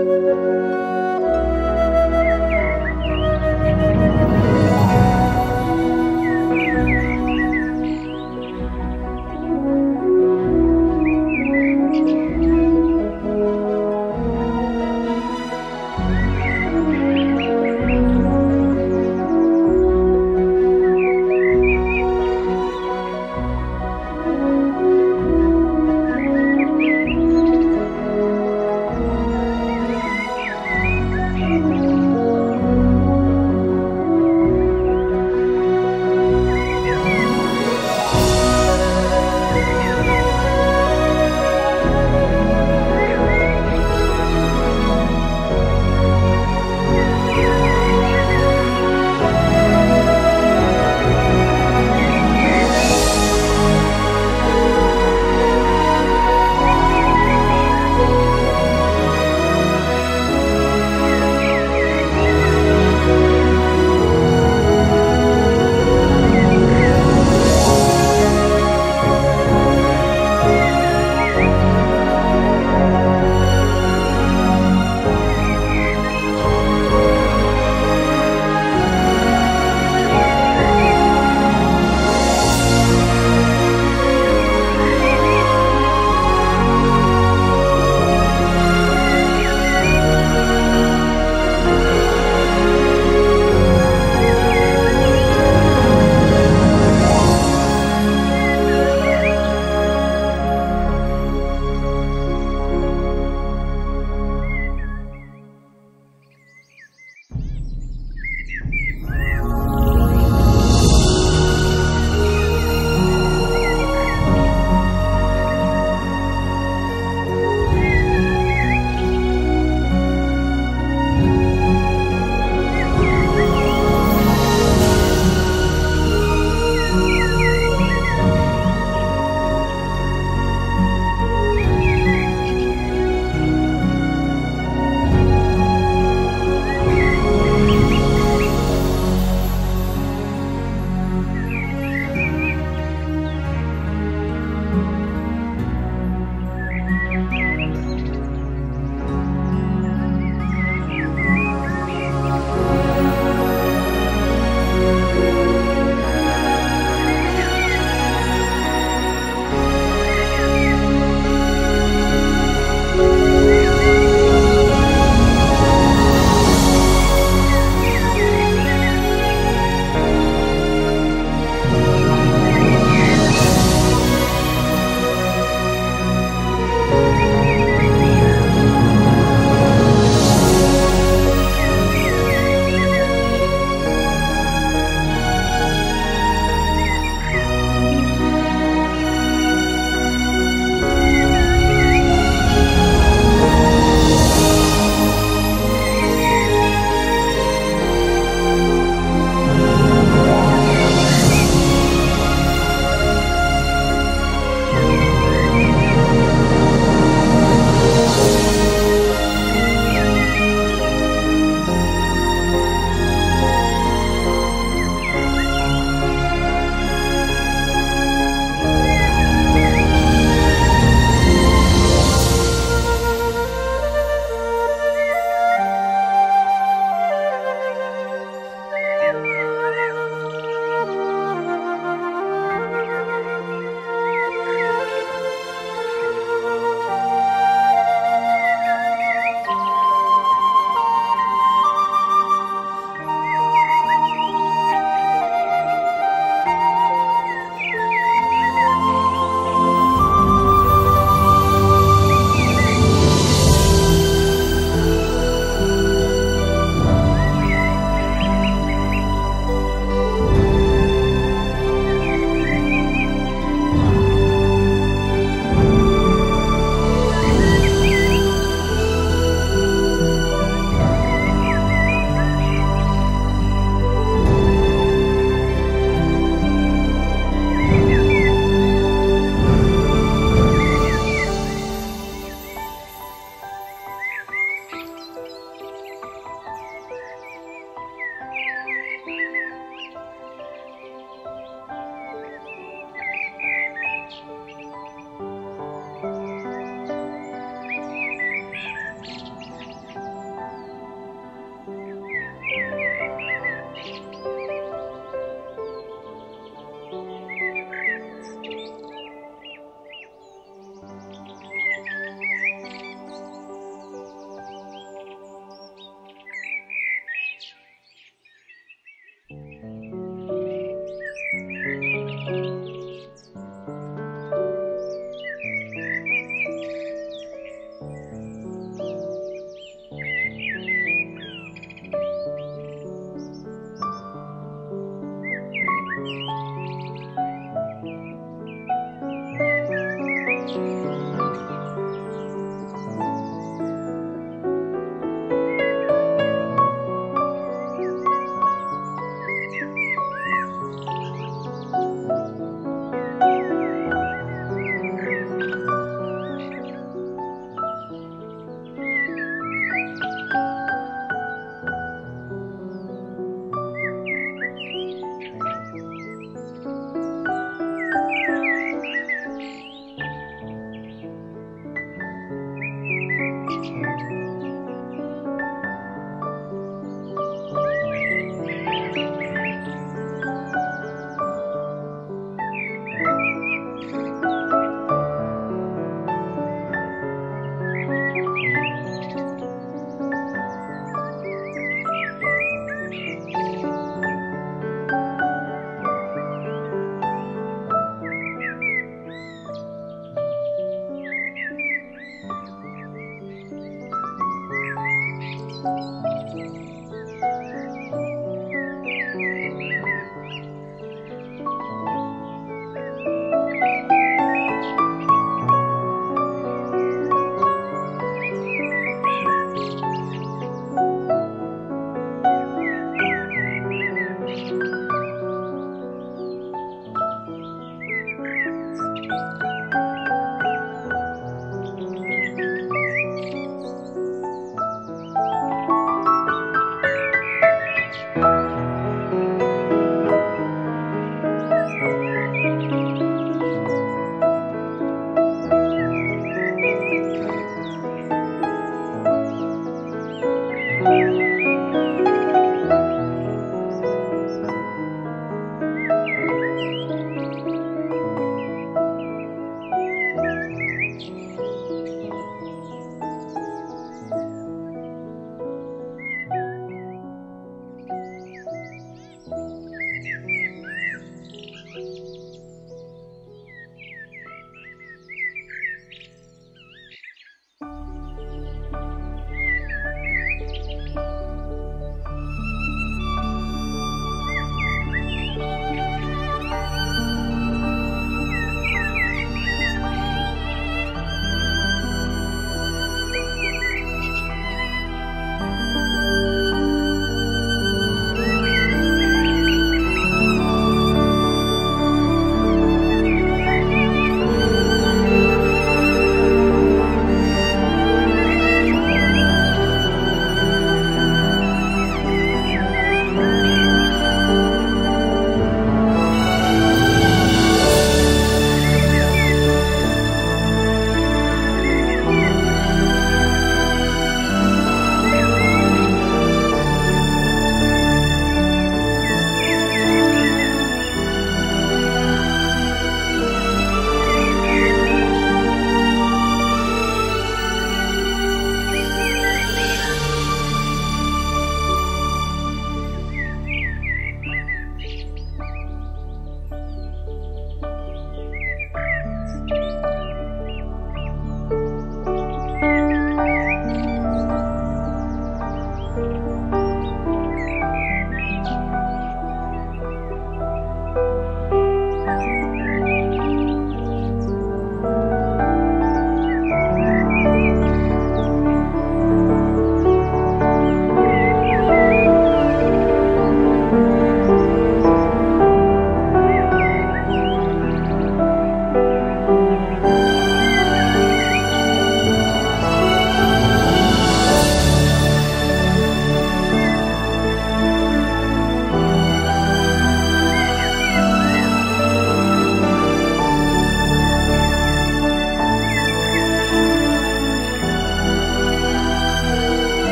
Música